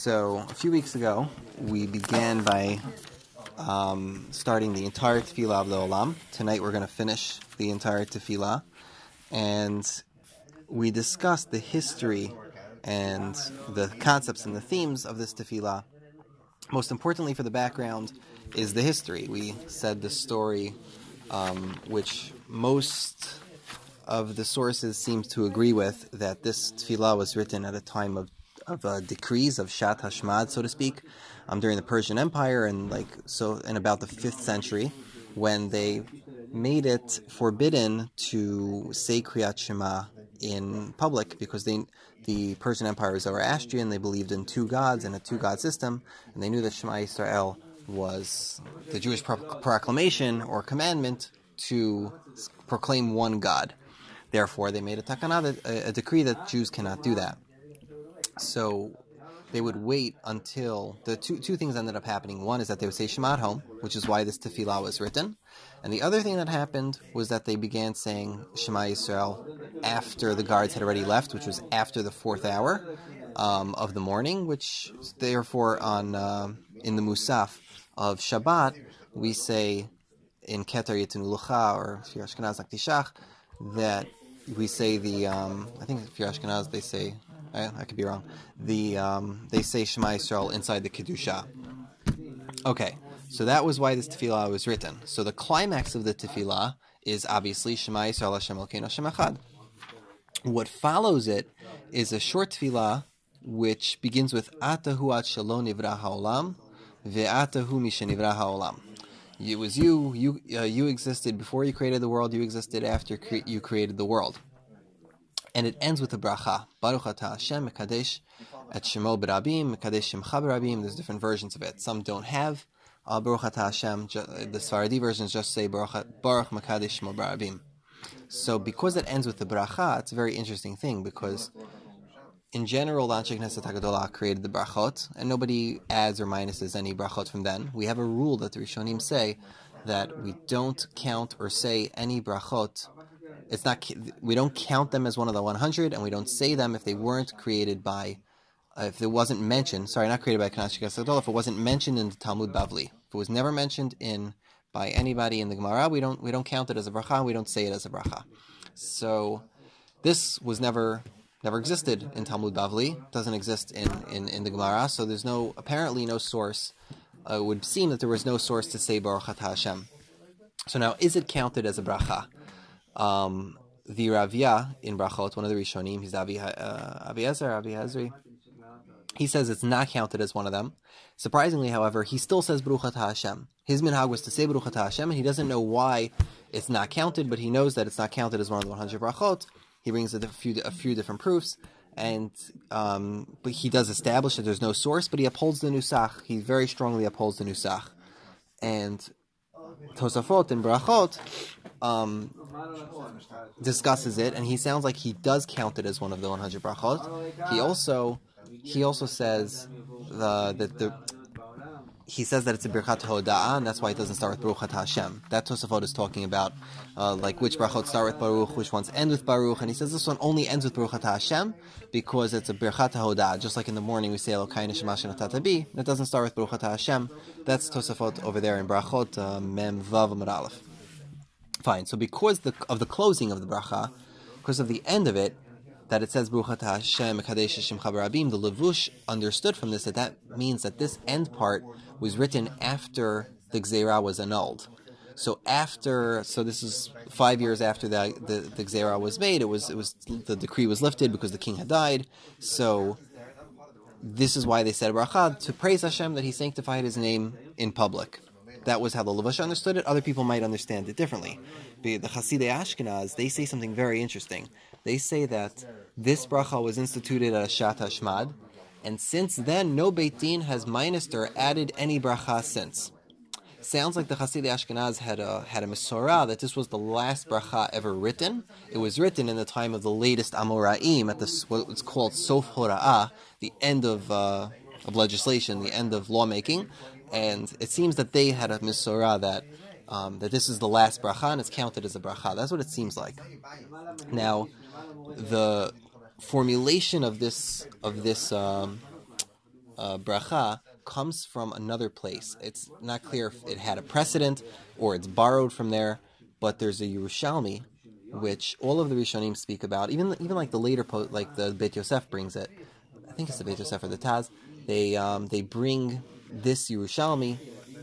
So a few weeks ago, we began by um, starting the entire Tefillah of the Olam. Tonight, we're going to finish the entire Tefillah, and we discussed the history and the concepts and the themes of this Tefillah. Most importantly, for the background, is the history. We said the story, um, which most of the sources seem to agree with, that this Tefillah was written at a time of of uh, decrees of Shat Hashmad, so to speak, um, during the Persian Empire, and like so, in about the fifth century, when they made it forbidden to say Kriyat Shema in public because they the Persian Empire was Zoroastrian. They believed in two gods and a two god system, and they knew that Shema Israel was the Jewish pro- proclamation or commandment to proclaim one God. Therefore, they made a takana, a, a decree that Jews cannot do that. So they would wait until the two two things ended up happening. One is that they would say Shema at home, which is why this tefillah was written, and the other thing that happened was that they began saying Shema Yisrael after the guards had already left, which was after the fourth hour um, of the morning. Which therefore on uh, in the Musaf of Shabbat we say in Keter Yitin Lucha or Fir Ashkenaz Naktishach that we say the um, I think Fir Ashkenaz they say I, I, could be wrong. The um, they say Shema Yisrael inside the kedusha. Okay, so that was why this tefillah was written. So the climax of the tefillah is obviously Shema Yisrael Hashem Elokeinu Hashem Echad. What follows it is a short tefillah which begins with Atahu at Shalom Nivra Haolam Ve'atahu Mishenivra Haolam. It was you, you, uh, you existed before you created the world. You existed after cre- you created the world and it ends with a bracha. Baruch atah Hashem mekadesh et shemo berabim, mekadesh shemcha berabim. There's different versions of it. Some don't have uh, Baruch atah Hashem. The Sfaradi versions just say Baruch, Baruch mekadesh shemo berabim. So because it ends with the bracha, it's a very interesting thing because in general, Anshe Knesset HaGadolah created the brachot, and nobody adds or minuses any brachot from then. We have a rule that the Rishonim say that we don't count or say any brachot it's not we don't count them as one of the 100 and we don't say them if they weren't created by uh, if it wasn't mentioned sorry not created by Kanash if it wasn't mentioned in the Talmud Bavli. If it was never mentioned in by anybody in the Gemara we don't we don't count it as a bracha we don't say it as a bracha. So this was never never existed in Talmud Bavli doesn't exist in, in, in the Gemara so there's no apparently no source uh, it would seem that there was no source to say Baruch Hashem. So now is it counted as a bracha um, the Ravia in Brachot, one of the Rishonim, he's Avi, uh, Abiezer, Avi Hazri. He says it's not counted as one of them. Surprisingly, however, he still says Baruch Hashem. His minhag was to say Baruch Hashem, and he doesn't know why it's not counted, but he knows that it's not counted as one of the 100 brachot. He brings a few a few different proofs, and um, but he does establish that there's no source, but he upholds the nusach. He very strongly upholds the nusach, and Tosafot and Brachot um, discusses it, and he sounds like he does count it as one of the 100 brachot. He also he also says the that the he says that it's a birchat hoda'ah, and that's why it doesn't start with Baruch Hashem. That Tosafot is talking about, uh, like which brachot start with Baruch, which ones end with Baruch, and he says this one only ends with Baruch Hashem because it's a birchat hoda'ah. Just like in the morning we say Elokai Neshama Tatabi, it doesn't start with Baruch Hashem. That's Tosafot over there in brachot uh, Mem Vav Aleph. Fine. So because the, of the closing of the bracha, because of the end of it, that it says Baruch Hashem Kadesh Shimcha Barabim, the Levush understood from this that that means that this end part was written after the Gzeira was annulled. So after, so this is five years after the the, the was made. It was it was the decree was lifted because the king had died. So this is why they said bracha to praise Hashem that He sanctified His name in public. That was how the Levush understood it. Other people might understand it differently. The Hasidei Ashkenaz, they say something very interesting. They say that this bracha was instituted at Shat Hashmad, and since then, no Beit Din has minused or added any bracha since. Sounds like the Hasidei Ashkenaz had a had a Mesorah that this was the last bracha ever written. It was written in the time of the latest Amoraim at the what's called Sof Hora'ah, the end of uh, of legislation, the end of lawmaking and it seems that they had a misorah that um, that this is the last bracha and it's counted as a bracha. That's what it seems like. Now, the formulation of this of this um, uh, bracha comes from another place. It's not clear if it had a precedent or it's borrowed from there, but there's a Yerushalmi, which all of the Rishonim speak about. Even even like the later po- like the Beit Yosef brings it. I think it's the Beit Yosef or the Taz. They um, they bring this Yerushalmi,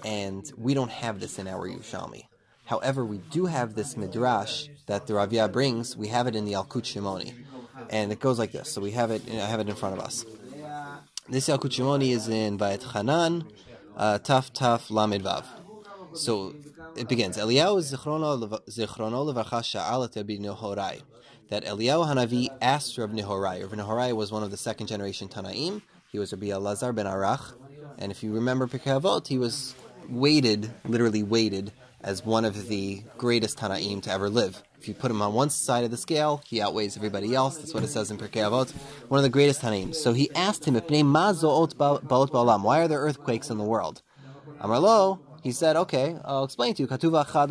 and we don't have this in our Yerushalmi. However, we do have this midrash that the Ravia brings. We have it in the Yalkut Shimoni, and it goes like this. So we have it. I have it in front of us. This Yalkut Shimoni is in Va'etchanan, uh, Taf Taf Lamed Vav. So it begins. Eliyahu Zichrono Levacha Sha'alat Rabbi Nehorai. That Eliyahu Hanavi asked Rabbi Nehorai. Rabbi Nehorai was one of the second generation Tanaim. He was Rabbi Elazar ben Arach. And if you remember Pirkei Avot, he was weighted, literally weighted, as one of the greatest Tanaim to ever live. If you put him on one side of the scale, he outweighs everybody else. That's what it says in Pirkei Avot. One of the greatest Tanaim. So he asked him, Why are there earthquakes in the world? Amar lo, he said, okay, I'll explain to you. Katuva achad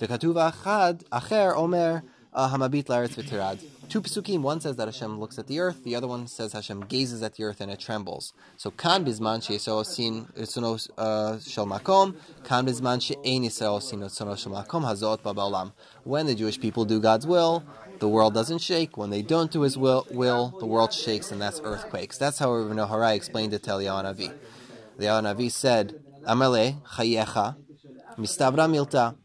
achad uh, acher omer uh, hamabit la'aretz. Two psukim, one says that Hashem looks at the earth, the other one says Hashem gazes at the earth and it trembles. So kan bizman she'eseo sin uh, itzuno uh, shel makom, kan bizman she'ein yiseo sin itzuno shel makom hazot ba'olam. When the Jewish people do God's will, the world doesn't shake. When they don't do His will, will the world shakes, and that's earthquakes. That's how Rabbi Harai explained it to Eliyahu Navi. Eliyahu Navi said, "Amale chayecha mistavra milta."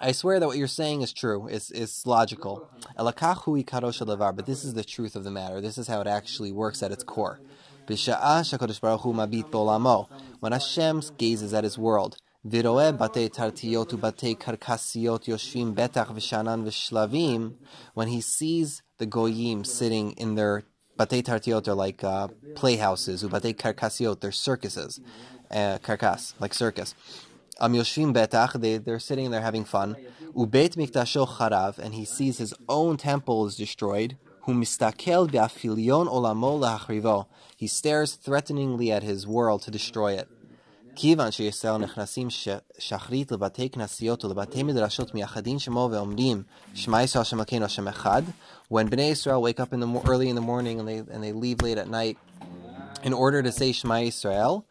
I swear that what you're saying is true. It's, it's logical. But this is the truth of the matter. This is how it actually works at its core. When Hashem gazes at His world, when he sees the goyim sitting in their batei tartiot are like uh, playhouses, ubatei karkasiot, they're circuses, uh, karkas, like circus. Am yoshvim betach, they, they're sitting there having fun. Ubeit mikdasho charav, and he sees his own temple is destroyed. Hu mistakel be'afilion olamo lahachrivo. He stares threateningly at his world to destroy it. כיוון שישראל נכנסים שחרית לבתי כנסיות ולבתי מדרשות מייחדים שמו ואומרים שמע ישראל השם אלוקינו השם אחד when Bnei Israel wake up in the early in the morning and they, and they leave late at night in order to say Shema Yisrael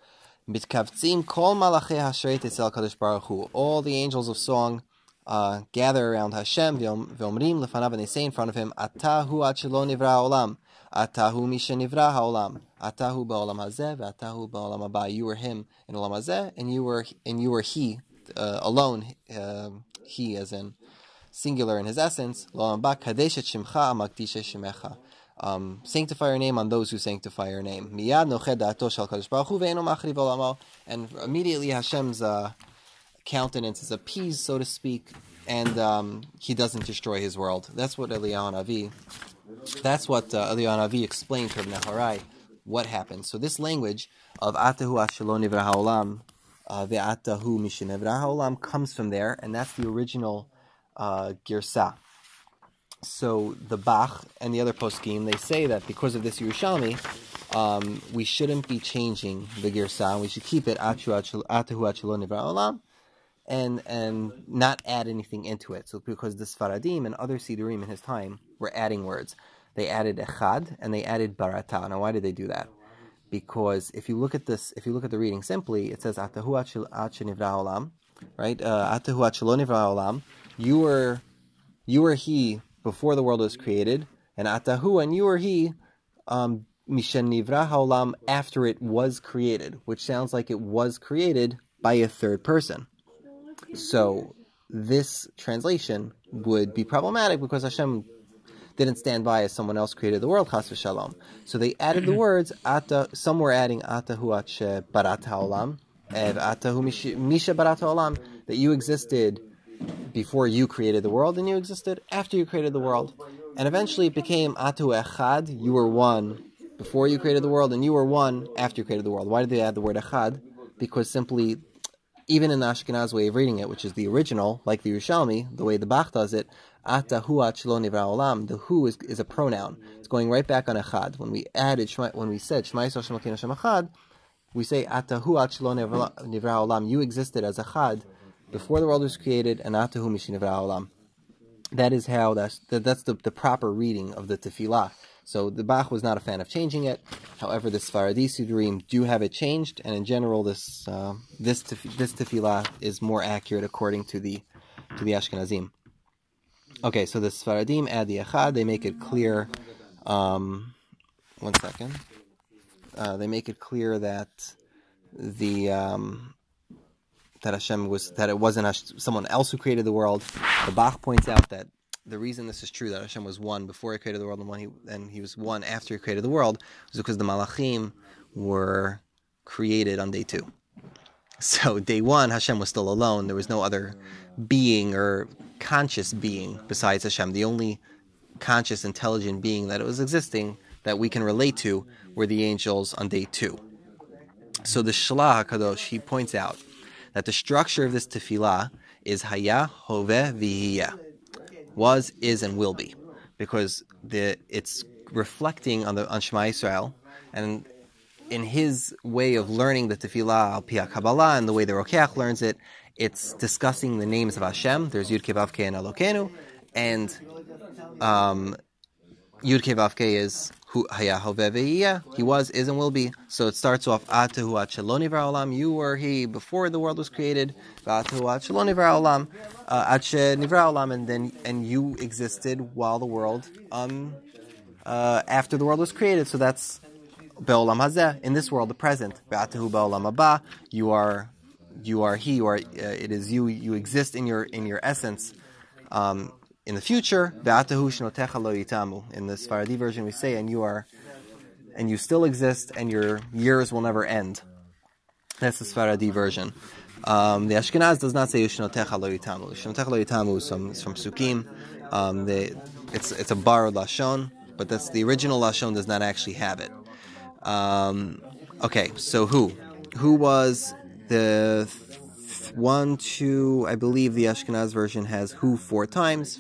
Mitkavtzim kol malachei hashrei tetzel kadosh baruch hu. All the angels of song uh, gather around Hashem, v'omrim lefanav, and they say in front of him, Atahu achelo nivra olam, Atahu misha nivra haolam, Atahu ba'olam hazeh, Atahu ba'olam haba. You were him in olam hazeh, and you were and you were he uh, alone. Uh, he as in singular in his essence. Lo Amba kadesh shimcha amaktisha shimecha. Um, sanctify your name on those who sanctify your name. And immediately Hashem's uh, countenance is appeased, so to speak, and um, he doesn't destroy his world. That's what Eliyahu Navi that's what uh, Eliyahu Navi explained to Nehorai what happened. So this language of Atahu Ashalon Nivra Haolam, uh, Ve'atahu Haolam comes from there, and that's the original uh, Girsa. So the Bach and the other poskim, they say that because of this Yerushalmi, um, we shouldn't be changing the Girsa. and We should keep it and and not add anything into it. So because the Sfaradim and other Sidurim in his time were adding words, they added echad and they added barata. Now why did they do that? Because if you look at this, if you look at the reading simply, it says atahu olam, right? Uh, atahu achelonivra olam. You were, you were he before the world was created, and atahu and you were he. Um, Mishen Nivra Haolam after it was created, which sounds like it was created by a third person. So this translation would be problematic because Hashem didn't stand by as someone else created the world, chas v'shalom. So they added the words, ata, some were adding atahu ache barat ha'olam, and atahu misha barat ha'olam, that you existed before you created the world, and you existed after you created the world. And eventually it became atu echad, you were one before you created the world, and you were one after you created the world. Why did they add the word echad? Because simply even in the Ashkenaz way of reading it, which is the original, like the Yerushalmi, the way the Bach does it, Ata hu olam, the hu is, is a pronoun. It's going right back on echad. When we added, when we said Shema we say Ata hu olam, you existed as echad before the world was created, and mishi nivra olam. That is how that's that, that's the, the proper reading of the tefillah. So the Bach was not a fan of changing it. However, the Sfaradi Sidurim do have it changed, and in general, this uh, this this tefillah is more accurate according to the to the Ashkenazim. Okay, so the Sfaradim add the Echad. They make it clear. Um, one second. Uh, they make it clear that the um, that Hashem was that it wasn't someone else who created the world. The Bach points out that the reason this is true that Hashem was one before He created the world and one he and He was one after He created the world was because the Malachim were created on day two. So day one, Hashem was still alone. There was no other being or conscious being besides Hashem. The only conscious, intelligent being that was existing that we can relate to were the angels on day two. So the Shlach Kadosh he points out that the structure of this tefillah is Haya, Hove, Vihiyah was, is, and will be, because the it's reflecting on the on Shema Israel, and in his way of learning the Tefillah al Pia Kabbalah and the way the Rokeach learns it, it's discussing the names of Hashem. There's Yud Kevavke and Elokenu, and um, Yud Kevavke is He was, is, and will be. So it starts off. You were he before the world was created. Atahu Olam, and then and you existed while the world um uh, after the world was created. So that's in this world, the present. You are you are he. You are uh, it is you. You exist in your in your essence. Um, in the future, in the Sfaradi version, we say, and you are, and you still exist, and your years will never end. That's the Sfaradi version. Um, the Ashkenaz does not say Yushnotecha lo yitamu. Yushnotecha lo yitamu is from, from Sukkim. Um, they, it's, it's a borrowed Lashon, but that's the original Lashon does not actually have it. Um, okay, so who? Who was the one, two, I believe the Ashkenaz version has who four times.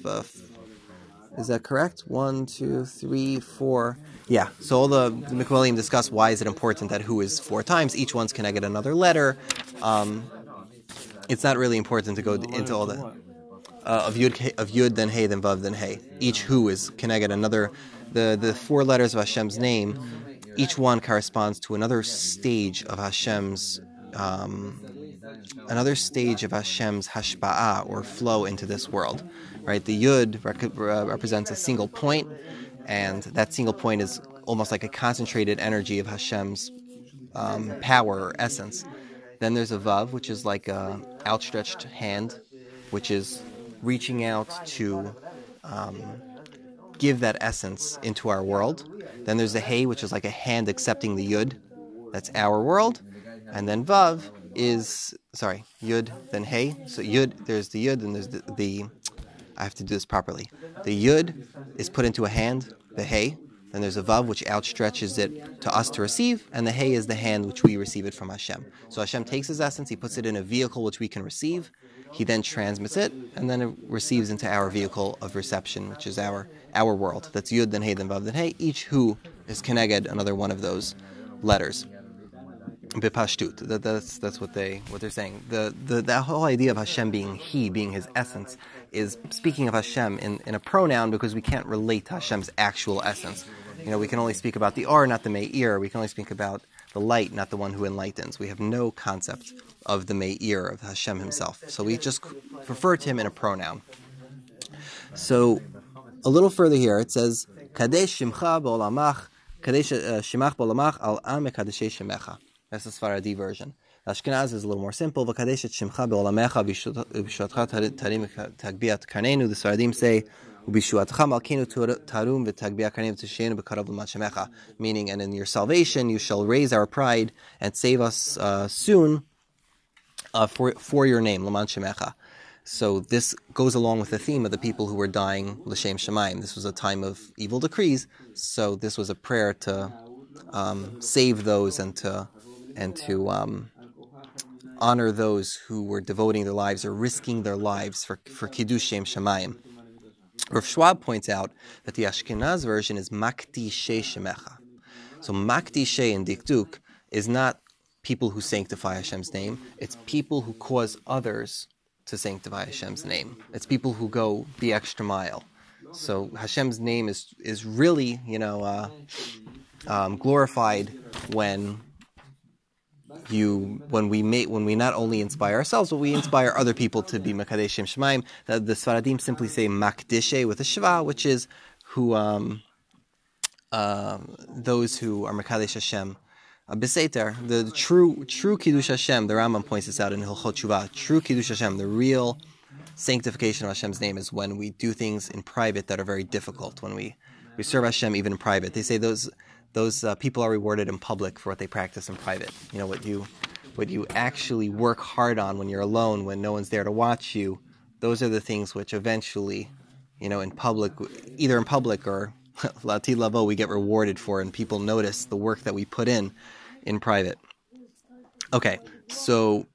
Is that correct? One, two, three, four. Yeah, so all the, the Mekubalim discuss why is it important that who is four times. Each one's keneged another letter. Um, it's not really important to go into all the uh, of yud of yud then hey then vav then hey. Each who is keneged another the the four letters of Hashem's name. Each one corresponds to another stage of Hashem's um, another stage of Hashem's hashpa'ah or flow into this world, right? The yud rec- represents a single point, and that single point is almost like a concentrated energy of Hashem's um, power or essence. Then there's a vav, which is like a outstretched hand, which is reaching out to um, give that essence into our world. Then there's the hay, which is like a hand accepting the yud, that's our world. And then vav is sorry, yud, then hey. So yud, there's the yud, and there's the, the I have to do this properly. The yud is put into a hand, the hey. Then there's a vav which outstretches it to us to receive, and the hey is the hand which we receive it from Hashem. So Hashem takes his essence, he puts it in a vehicle which we can receive. He then transmits it, and then it receives into our vehicle of reception, which is our our world. That's yud, then hey, then vav, then hey. Each who is keneged another one of those letters bipashtut. That, that's that's what they what they're saying. The the that whole idea of Hashem being He, being His essence, is speaking of Hashem in, in a pronoun because we can't relate to Hashem's actual essence. You know, we can only speak about the R, not the Me'ir. We can only speak about the light, not the one who enlightens. We have no concept of the Me'ir, of Hashem himself. So we just refer to him in a pronoun. So a little further here, it says, Kadesh Shimcha B'olamach, Kadesh uh, Shimach B'olamach Al Am Kadeshe Shemecha. That's the Sfaradi version. Ashkenaz is a little more simple. The Sfaradim say. Meaning, and in your salvation you shall raise our pride and save us uh, soon uh, for for your name l'man shemecha. So this goes along with the theme of the people who were dying l'shem shemaim. This was a time of evil decrees, so this was a prayer to um, save those and to and to um, honor those who were devoting their lives or risking their lives for, for Kiddush Shem Shemayim. Rav Schwab points out that the Ashkenaz version is Makti She Shemecha. So Makti She in Dikduk is not people who sanctify Hashem's name, it's people who cause others to sanctify Hashem's name. It's people who go the extra mile. So Hashem's name is is really you know uh, um, glorified when you when we make when we not only inspire ourselves but we inspire other people to be Makadeshim Shemaim. The, the Sfaradim simply say Makdishe with a Shva, which is who um, uh, those who are Makadesh Hashem. Uh, Beseter, the, true true Kiddush Hashem, the Rambam points this out in Hilchot Tshuva, true Kiddush Hashem, the real sanctification of Hashem's name is when we do things in private that are very difficult, when we, we serve Hashem even in private. They say those those uh, people are rewarded in public for what they practice in private. You know what you what you actually work hard on when you're alone, when no one's there to watch you. Those are the things which eventually, you know, in public, either in public or lati lavo, we get rewarded for, and people notice the work that we put in in private. Okay, so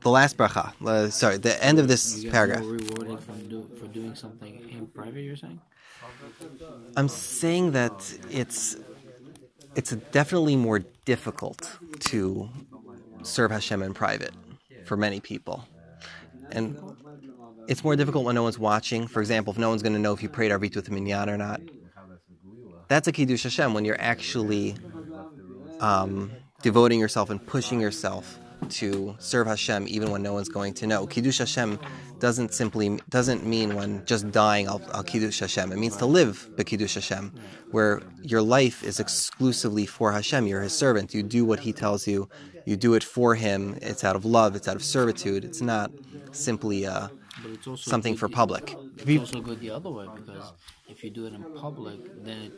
the last bracha. Uh, sorry, the end of this paragraph. rewarded do, for doing something in private. You're saying? I'm saying that it's it's definitely more difficult to serve Hashem in private for many people, and it's more difficult when no one's watching. For example, if no one's going to know if you prayed Arvit with a minyan or not, that's a kiddush Hashem when you're actually um, devoting yourself and pushing yourself to serve Hashem even when no one's going to know. Kiddush Hashem doesn't simply doesn't mean when just dying I'll, I'll Kiddush Hashem. It means to live the Kiddush Hashem, where your life is exclusively for Hashem. You're His servant. You do what He tells you. You do it for Him. It's out of love. It's out of servitude. It's not simply uh, But it's also something for public. It's also good the other way because if you do it in public, then it,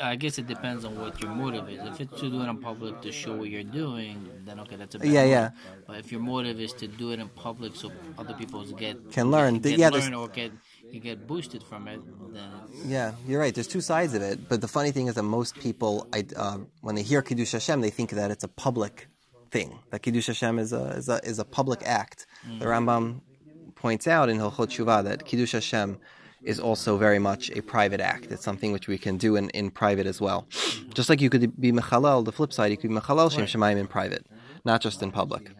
I guess it depends on what your motive is. If it's to do it in public to show what you're doing, then okay, that's a bad Yeah, motive. yeah. But if your motive is to do it in public so other people get Can learn. get, Yeah, learn or get you get boosted from it, then Yeah, you're right. There's two sides of it, but the funny thing is that most people, I, uh, when they hear kiddush Hashem, they think that it's a public thing. That kiddush Hashem is a is a is a public act. The Rambam points out in Hilchot Shuvah that kiddush Hashem is also very much a private act. It's something which we can do in, in private as well. Just like you could be mechalal, the flip side, you could be mechalal shem shemayim in private, not just in public.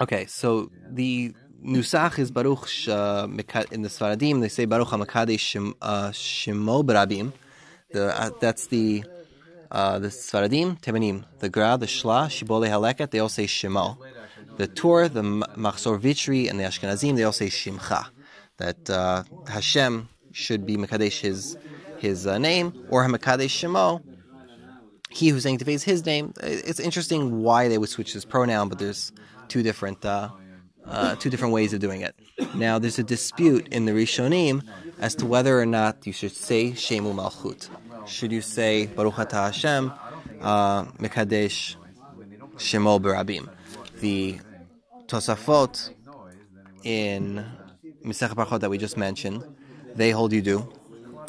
Okay, so the nusach is Baruch uh, in the Sfaradim. They say Baruch Hamakadesh uh, Shemo Barabim. The uh, that's the uh, the Sfaradim, Temanim, the Gra, the Shla, Shibole Haleket. They all say Shemo. The Tur, the Machzor Vitry, and the Ashkenazim. They all say Shimcha. That uh, Hashem should be Mekadesh his his uh, name, or Hamakadesh Shemo he who sanctifies his name. It's interesting why they would switch this pronoun, but there's two different uh, uh, two different ways of doing it. Now, there's a dispute in the Rishonim as to whether or not you should say Shemu Malchut. Should you say Baruch Atah Hashem, uh, Mekadesh Shemo Barabim? The Tosafot in Misech Brachot that we just mentioned, they hold you do.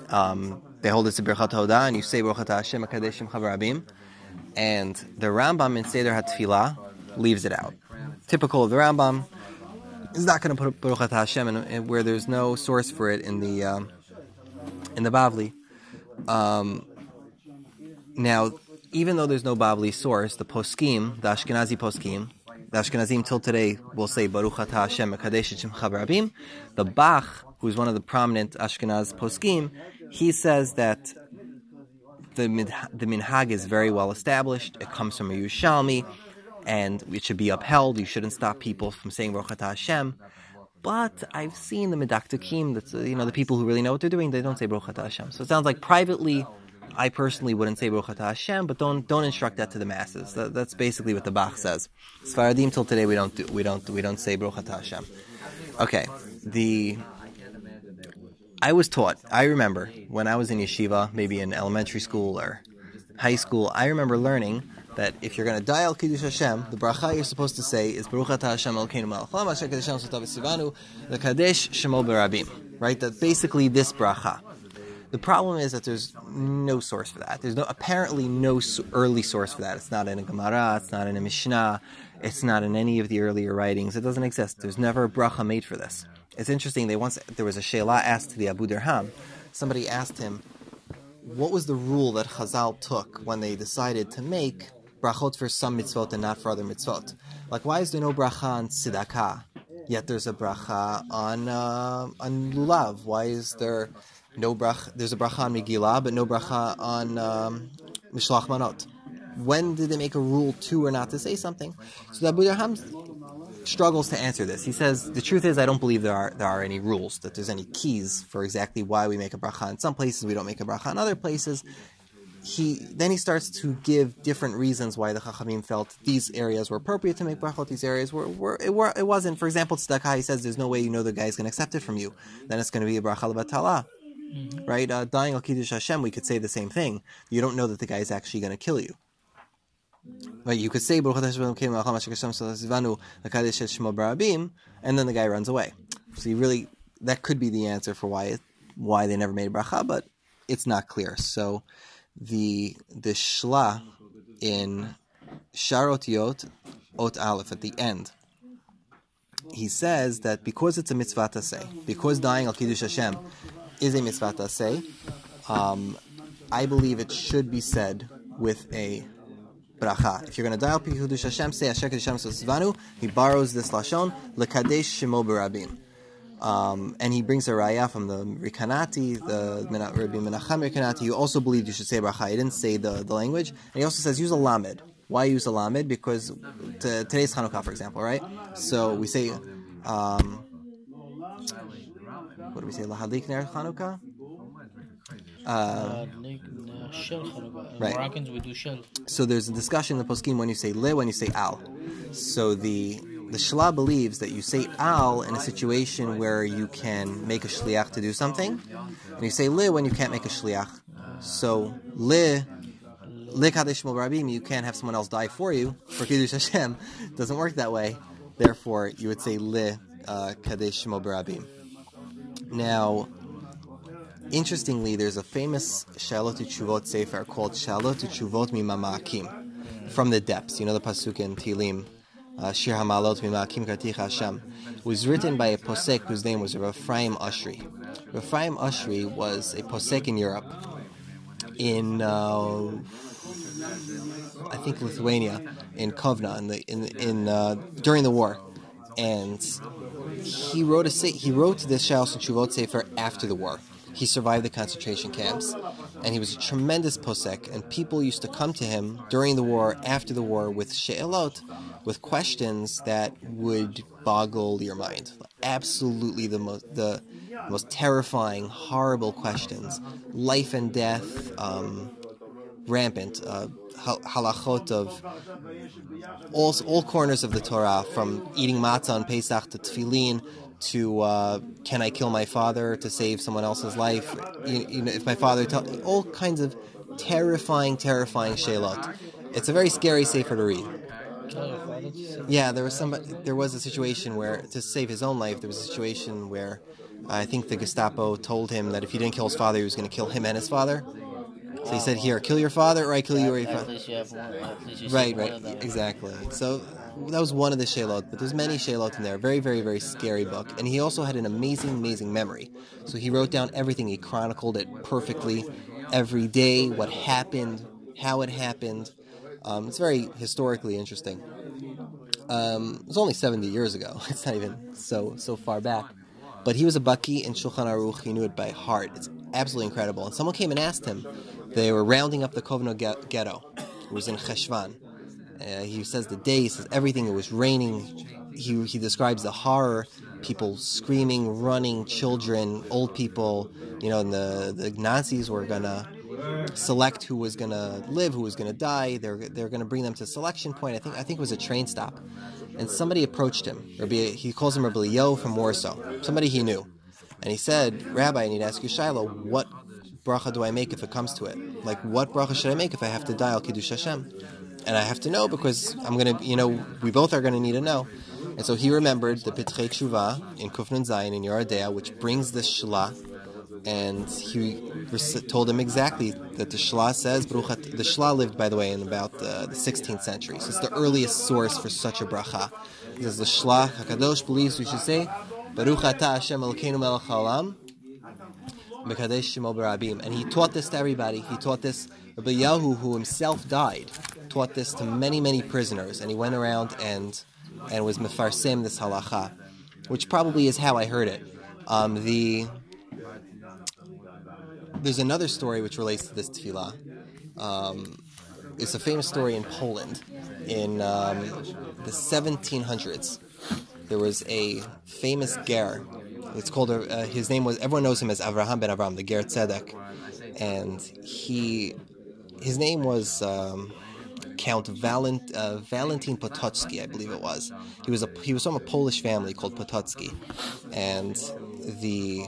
Um, they hold it's a Birchat Hoda, and you say Baruch Atah Hashem Mekadesh Shemcha Barabim. And the Rambam in Seder HaTfilah leaves it out. Typical of the Rambam, is not going to put Baruch Atah Hashem in, in where there's no source for it in the um, in the Bavli. Um, now, even though there's no Bavli source, the poskim, the Ashkenazi poskim, the Ashkenazim till today will say Baruch Atah Hashem Mekadesh Barabim. The Bach, who's one of the prominent Ashkenaz poskim, he says that the the minhag is very well established. It comes from a Yerushalmi, and it should be upheld. You shouldn't stop people from saying Baruch Atah Hashem. But I've seen the medakdekim, that's you know the people who really know what they're doing. They don't say Baruch Atah Hashem. So it sounds like privately, I personally wouldn't say Baruch Atah Hashem, but don't don't instruct that to the masses. That, that's basically what the Bach says. Sfaradim till today we don't do, we don't we don't say Baruch Atah Hashem. Okay, the I was taught, I remember when I was in yeshiva, maybe in elementary school or high school, I remember learning that if you're going to dial Kiddush Hashem, the bracha you're supposed to say is Baruch Atah Hashem Elokeinu Melech Haolam Asher Sotav Sivanu L'Kadesh Shemo Berabim. Right? That basically this bracha. The problem is that there's no source for that. There's no apparently no early source for that. It's not in a Gemara. It's not in a Mishnah. It's not in any of the earlier writings. It doesn't exist. There's never a bracha made for this. It's interesting. They once there was a sheila asked to the Abu Dirham. Somebody asked him, "What was the rule that Chazal took when they decided to make brachot for some mitzvot and not for other mitzvot? Like, why is there no bracha on tzedakah? Yet there's a bracha on uh, on lulav. Why is there no bracha? There's a bracha on Megillah, but no bracha on um, Manot. When did they make a rule to or not to say something? So the Abu Darham struggles to answer this. He says the truth is I don't believe there are there are any rules that there's any keys for exactly why we make a bracha in some places we don't make a bracha in other places. He then he starts to give different reasons why the Chachamim felt these areas were appropriate to make brachot, these areas were, were it, were it wasn't. For example, tzedakah, he says there's no way you know the guy is going to accept it from you. Then it's going to be a bracha lebatala. Mm-hmm. Right? Uh, dying al kiddush Hashem, we could say the same thing. You don't know that the guy is actually going to kill you. Right, you could say and then the guy runs away. So you really that could be the answer for why why they never made bracha, but it's not clear. So the the shla in Sharot Yot Ot Aleph at the end. He says that because it's a mitzvah to say, because dying al kiddush Hashem is a mitzvah say, um, I believe it should be said with a bracha. If you're going to dial Pichudush Hashem, say Asher Hashem Svanu. He borrows this lashon lekadesh shemo berabim. Um, and he brings a raya from the Recanati, the Rabbi Menachem Recanati, who also believed you should say bracha. He didn't say the, the language. And he also says use a lamed. Why use a lamed? Because to, today's Hanukkah, for example, right? So we say, um, what do we say? Lahadlik ner Hanukkah? Uh, right. Moroccans we do shell. So there's a discussion in the poskim when you say le, when you say al. So the the Shla believes that you say al in a situation where you can make a shliach to do something, and you say le when you can't make a shliach. So le le kadesh rabim, you can't have someone else die for you for kiddush Hashem. Doesn't work that way. Therefore, you would say le uh, kadesh rabim. Now Interestingly, there's a famous Shalot Chuvot Sefer called Shalot Chuvot Mimamakim from the depths. You know the pasuk in Tilim, uh, Shir Hamalot Mimamakim Kartich Hashem. It was written by a posek whose name was Ephraim Oshry. Ephraim Oshry was a posek in Europe, in uh, I think Lithuania, in Kovna, in the in in uh, during the war, and he wrote a he wrote to this Shalot Chuvot Sefer after the war he survived the concentration camps, and he was a tremendous posek. And people used to come to him during the war, after the war, with she'elot, with questions that would boggle your mind. Absolutely, the most the most terrifying, horrible questions, life and death, um, rampant. Uh, halachot of all, all corners of the Torah, from eating matzah on Pesach to tefillin, to uh, can I kill my father to save someone else's life? You, you know, if my father tell all kinds of terrifying, terrifying shalot. It's a very scary sefer to read. Yeah, there was some. There was a situation where to save his own life, there was a situation where I think the Gestapo told him that if he didn't kill his father, he was going to kill him and his father. So he said, "Here, kill your father, or I kill you or your father." Right, right, exactly. So that was one of the Shalot, but there's many Shalot in there. Very, very, very scary book. And he also had an amazing, amazing memory. So he wrote down everything. He chronicled it perfectly, every day, what happened, how it happened. Um, it's very historically interesting. Um, it was only 70 years ago. It's not even so so far back. But he was a Baki in Shulchan Aruch. He knew it by heart. It's absolutely incredible. And someone came and asked him. They were rounding up the Kovno ghetto. It was in Cheshvan uh, he says the day, he says everything. It was raining. He, he describes the horror, people screaming, running, children, old people. You know, and the, the Nazis were gonna select who was gonna live, who was gonna die. They're they're gonna bring them to selection point. I think I think it was a train stop, and somebody approached him. Rabbi, he calls him Rabbi Yo from Warsaw. Somebody he knew, and he said, Rabbi, I need to ask you, Shiloh, what bracha do I make if it comes to it? Like, what bracha should I make if I have to die al kiddush Hashem? and I have to know because I'm gonna, you know, we both are gonna need to know. And so he remembered the Pitchei Tshuva in Kufnun Zayin in Yoreh De'ah, which brings the Shla, and he told him exactly that the Shla says Bruchat. The Shla lived, by the way, in about uh, the, the 16th century, so it's the earliest source for such a bracha. He says the Shla Hakadosh believes we should say Baruch Ata Hashem Elokeinu Melech Haolam and he taught this to everybody. He taught this Rabbi Yahu, who himself died, taught this to many, many prisoners, and he went around and and was mefarsim this halacha. which probably is how I heard it. Um, the there's another story which relates to this tefillah. Um, it's a famous story in Poland in um, the 1700s. There was a famous ger. It's called. Uh, his name was. Everyone knows him as Avraham ben Avram, the Ger Tzedek, and he. His name was um, Count Valent, uh, Valentin Potocki, I believe it was. He was a he was from a Polish family called Potocki, and the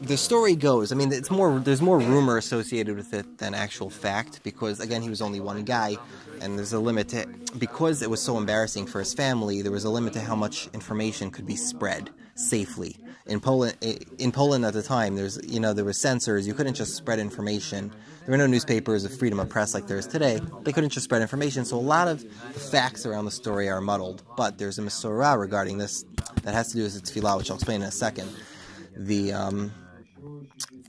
the story goes. I mean, it's more. There's more rumor associated with it than actual fact because again, he was only one guy, and there's a limit to because it was so embarrassing for his family. There was a limit to how much information could be spread safely in Poland. In Poland at the time, there's you know there were censors. You couldn't just spread information. There were no newspapers of freedom of press like there is today. They couldn't just spread information, so a lot of the facts around the story are muddled. But there's a Masorah regarding this that has to do with its tefillah, which I'll explain in a second. The um,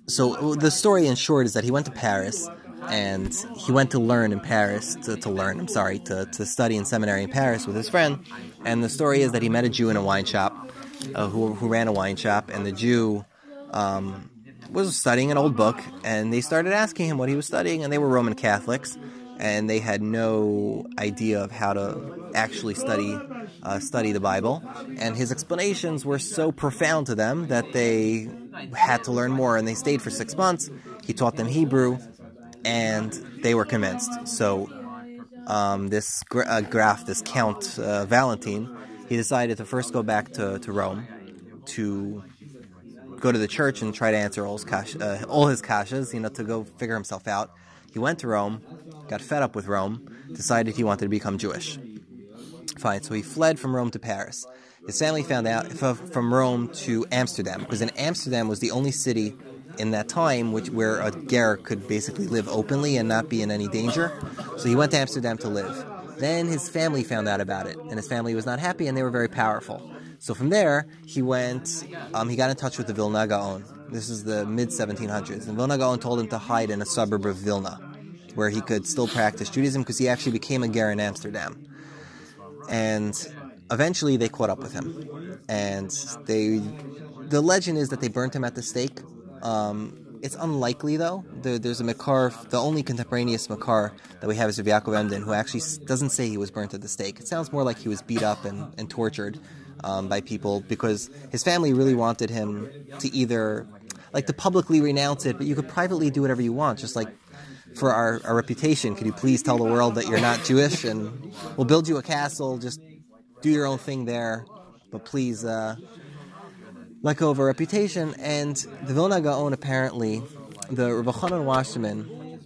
so the story in short is that he went to Paris and he went to learn in Paris to, to learn. I'm sorry to, to study in seminary in Paris with his friend. And the story is that he met a Jew in a wine shop uh, who who ran a wine shop, and the Jew. Um, was studying an old book, and they started asking him what he was studying, and they were Roman Catholics, and they had no idea of how to actually study uh, study the Bible. And his explanations were so profound to them that they had to learn more, and they stayed for six months. He taught them Hebrew, and they were convinced. So um, this gra- uh, Graf, this Count uh, Valentine, he decided to first go back to, to Rome to go to the church and try to answer all his, kash, uh, you know, to go figure himself out. He went to Rome, got fed up with Rome, decided he wanted to become Jewish. Fine, so he fled from Rome to Paris. His family found out from Rome to Amsterdam, because in Amsterdam was the only city in that time which where a ger could basically live openly and not be in any danger. So he went to Amsterdam to live. Then his family found out about it, and his family was not happy, and they were very powerful. So from there, he went, um, he got in touch with the Vilna Gaon. This is the mid 1700s. And Vilna Gaon told him to hide in a suburb of Vilna, where he could still practice Judaism because he actually became a ger in Amsterdam. And eventually they caught up with him. And they, the legend is that they burnt him at the stake. Um, it's unlikely though. There, there's a Makor, the only contemporaneous Makor that we have is Rav Yaakov Emden, who actually doesn't say he was burnt at the stake. It sounds more like he was beat up and, and tortured um, by people because his family really wanted him to either, like, to publicly renounce it, but you could privately do whatever you want, just like for our, our reputation. Could you please tell the world that you're not Jewish and we'll build you a castle, just do your own thing there, but please uh, let go of our reputation. And the Vilna Gaon apparently, the Rav Chanan Wasserman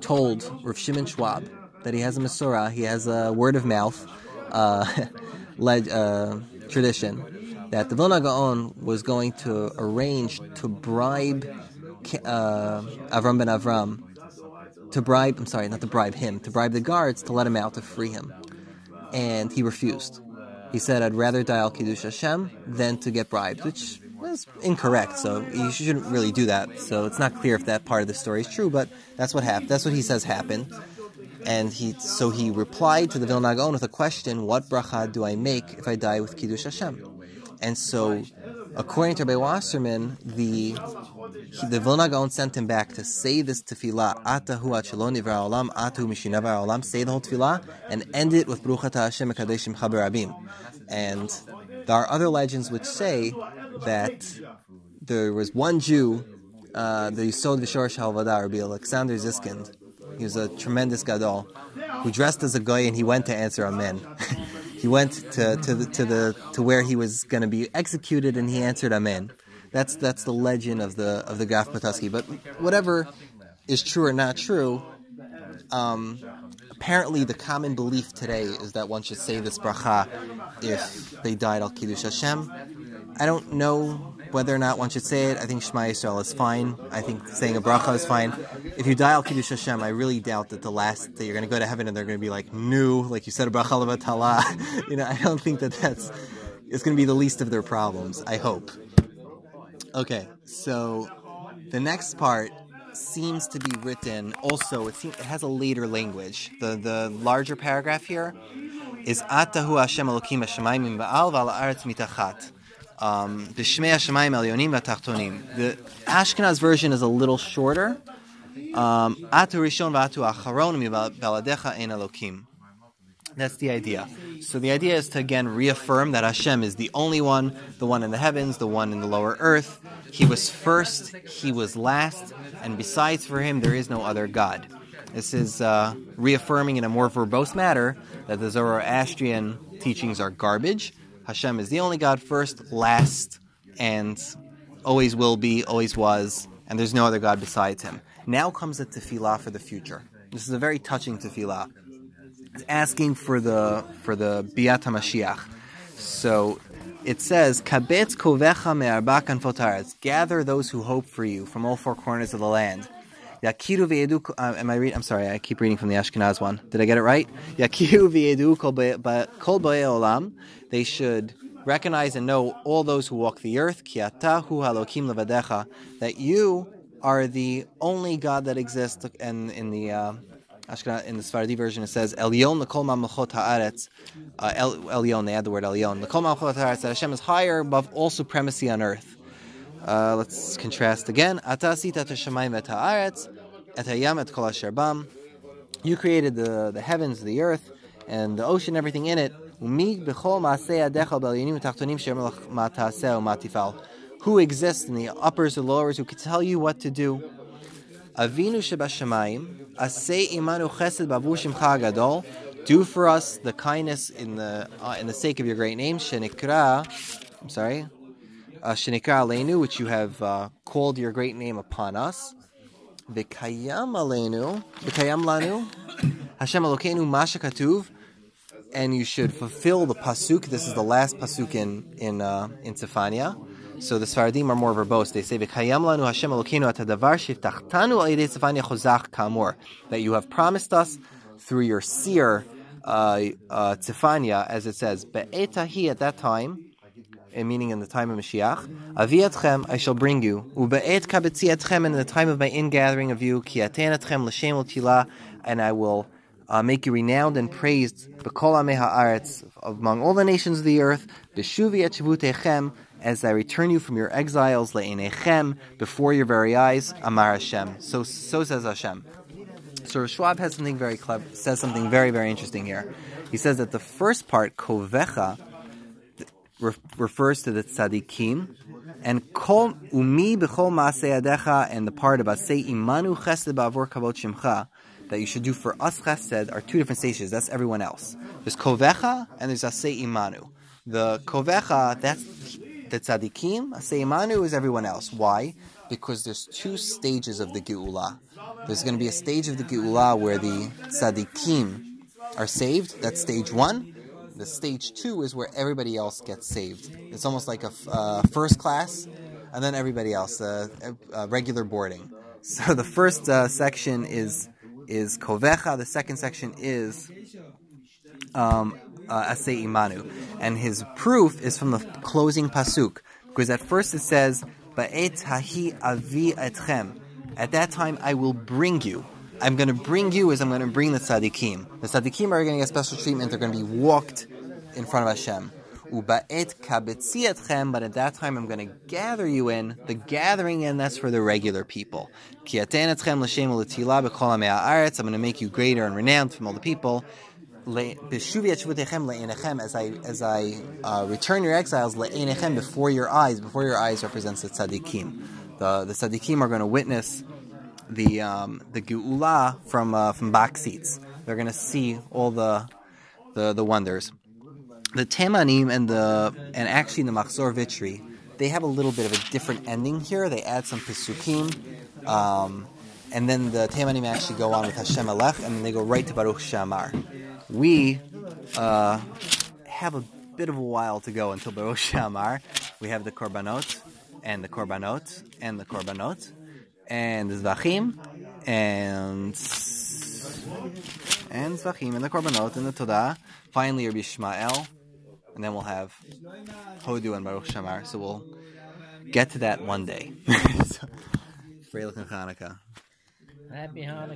told Rav Shimon Schwab that he has a Masorah, he has a word of mouth uh, led, uh, tradition that the Vilna Gaon was going to arrange to bribe uh, Avram ben Avram to bribe, I'm sorry, not to bribe him, to bribe the guards to let him out to free him. And he refused. He said, I'd rather die al Kiddush Hashem than to get bribed, which was incorrect, so you shouldn't really do that. So it's not clear if that part of the story is true, but that's what happened. That's what he says happened. And he, so he replied to the Vilna Gaon with a question, what bracha do I make if I die with Kiddush Hashem? And so, according to Rabbi Wasserman, the the Vilna Gaon sent him back to say this tefillah, Atahu acheloni olam, Atahu mishinav olam, say the whole tefillah, and end it with Bruchat Hashem Kadeshim Chaber Abim. And there are other legends which say that there was one Jew, uh, the Yesod V'Shoresh Ha'Avodah, Rabbi Alexander Ziskind, he was a tremendous gadol, who dressed as a guy and he went to answer Amen. he went to, to, the, to, the, to where he was going to be executed and he answered Amen. That's that's the legend of the of the Graf Potocki. But whatever is true or not true, um, apparently the common belief today is that one should say this bracha if they died al kiddush Hashem. I don't know whether or not one should say it. I think Shema Yisrael is fine. I think saying a bracha is fine. If you die al kiddush Hashem, I really doubt that the last that you're going to go to heaven and they're going to be like new, like you said a bracha levatala. you know, I don't think that that's it's going to be the least of their problems. I hope. Okay, so the next part seems to be written also it, has a later language the the larger paragraph here is Atahu Hashem Elokim Hashemayim Ba'al V'al Haaretz Mitachat. Um, B'Shmei Hashemayim Elyonim V'Tachtonim. The Ashkenaz version is a little shorter. Um, That's the idea. So the idea is to again reaffirm that Hashem is the only one, the one in the heavens, the one in the lower earth. He was first, he was last, and besides for him there is no other God. This is uh, reaffirming in a more verbose matter that the Zoroastrian teachings are garbage. Hashem is the only God first, last, and always will be, always was, and there's no other God besides him. Now comes the tefillah for the future. This is a very touching tefillah asking for the for the Biat HaMashiach. So it says, Kabetz kovecha me'arba kanfot Gather those who hope for you from all four corners of the land. Yakiru v'yedu. Uh, am I reading? I'm sorry, I keep reading from the Ashkenaz one. Did I get it right? Yakiru v'yedu kol olam. They should recognize and know all those who walk the earth. Kiata hu halokim levadecha. That you are the only God that exists. And in the uh, In the Sephardi version, it says Elyon lekol mamlechot haaretz. Uh, Elyon, they add the word Elyon. Lekol mamlechot haaretz. That Hashem is higher above all supremacy on earth. Uh, let's contrast again. Ata sita teshamayim et haaretz et hayam et kol asher. You created the the heavens, the earth, and the ocean, everything in it. Who exists in the uppers and lowers, who can tell you what to do. Avinu shebashamayim, asay imanu chesed bavushim chagadol. Do for us the kindness in the uh, in the sake of your great name, shenikra. I'm sorry, uh, shenikra aleinu, which you have uh, called your great name upon us. V'kayam aleinu, v'kayam lanu, Hashem Elokeinu mashakatuv, and you should fulfill the pasuk. This is the last pasuk in in uh, in Tzefania. So the Sfaradim are more verbose. They say, "V'kayam lanu Hashem Elokeinu atadavar shivtachtanu al yedei tzefania chozach kamor." That you have promised us through your seer uh, uh, Tzefania, as it says, "Be'etahi at that time." meaning in the time of Mashiach, Aviatchem, I shall bring you. Ube'et kabetziatchem, in the time of my ingathering of you, kiatenatchem l'shem tila, and I will uh, make you renowned and praised, b'kol ha'aretz, among all the nations of the earth, b'shuvi et as I return you from your exiles, le'enechem, before your very eyes, Amar Hashem. So, so says Hashem. So Schwab has something very clever, says something very, very interesting here. He says that the first part, kovecha, refers to the tzaddikim, and kol umi b'chol maaseh and the part of asay imanu chesed ba'avor kavot shimcha, that you should do for us chesed are two different stages. That's everyone else. There's kovecha and there's asay imanu. The kovecha, that's the tzaddikim, Seimanu is everyone else. Why? Because there's two stages of the Geula. There's going to be a stage of the Geula where the tzaddikim are saved. That's stage one. The stage two is where everybody else gets saved. It's almost like a uh, first class, and then everybody else, uh, uh, regular boarding. So the first uh, section is is kovecha. The second section is um, uh, Asay Imanu. And his proof is from the closing pasuk, because at first it says, Ba'et hahi avi etchem. At that time I will bring you. I'm going to bring you as I'm going to bring the tzaddikim. The tzaddikim are going to get special treatment. They're going to be walked in front of Hashem. Uba'et kabetzi etchem, but at that time I'm going to gather you in. The gathering in, that's for the regular people. Ki etchem l'shem l'tila b'kol I'm going to make you greater and renowned from all the people as I as I uh, return your exiles before your eyes. Before your eyes represents the tzaddikim. The the tzaddikim are going to witness the um, the geula from uh, from back seats. They're going to see all the the the wonders. The Temanim and the and actually the Machzor Vitry, they have a little bit of a different ending here. They add some pesukim. Um, and then the Temanim actually go on with Hashem Alech, and then they go right to Baruch Shamar we uh, have a bit of a while to go until Baruch Shamar. We have the Korbanot, and the Korbanot, and the Korbanot, and the Zvachim, and and Zvachim, and the Korbanot, and the Todah. Finally, Rabbi Shmael, and then we'll have Hodu and Baruch Shamar. So we'll get to that one day. Freilich and Hanukkah. Happy Hanukkah.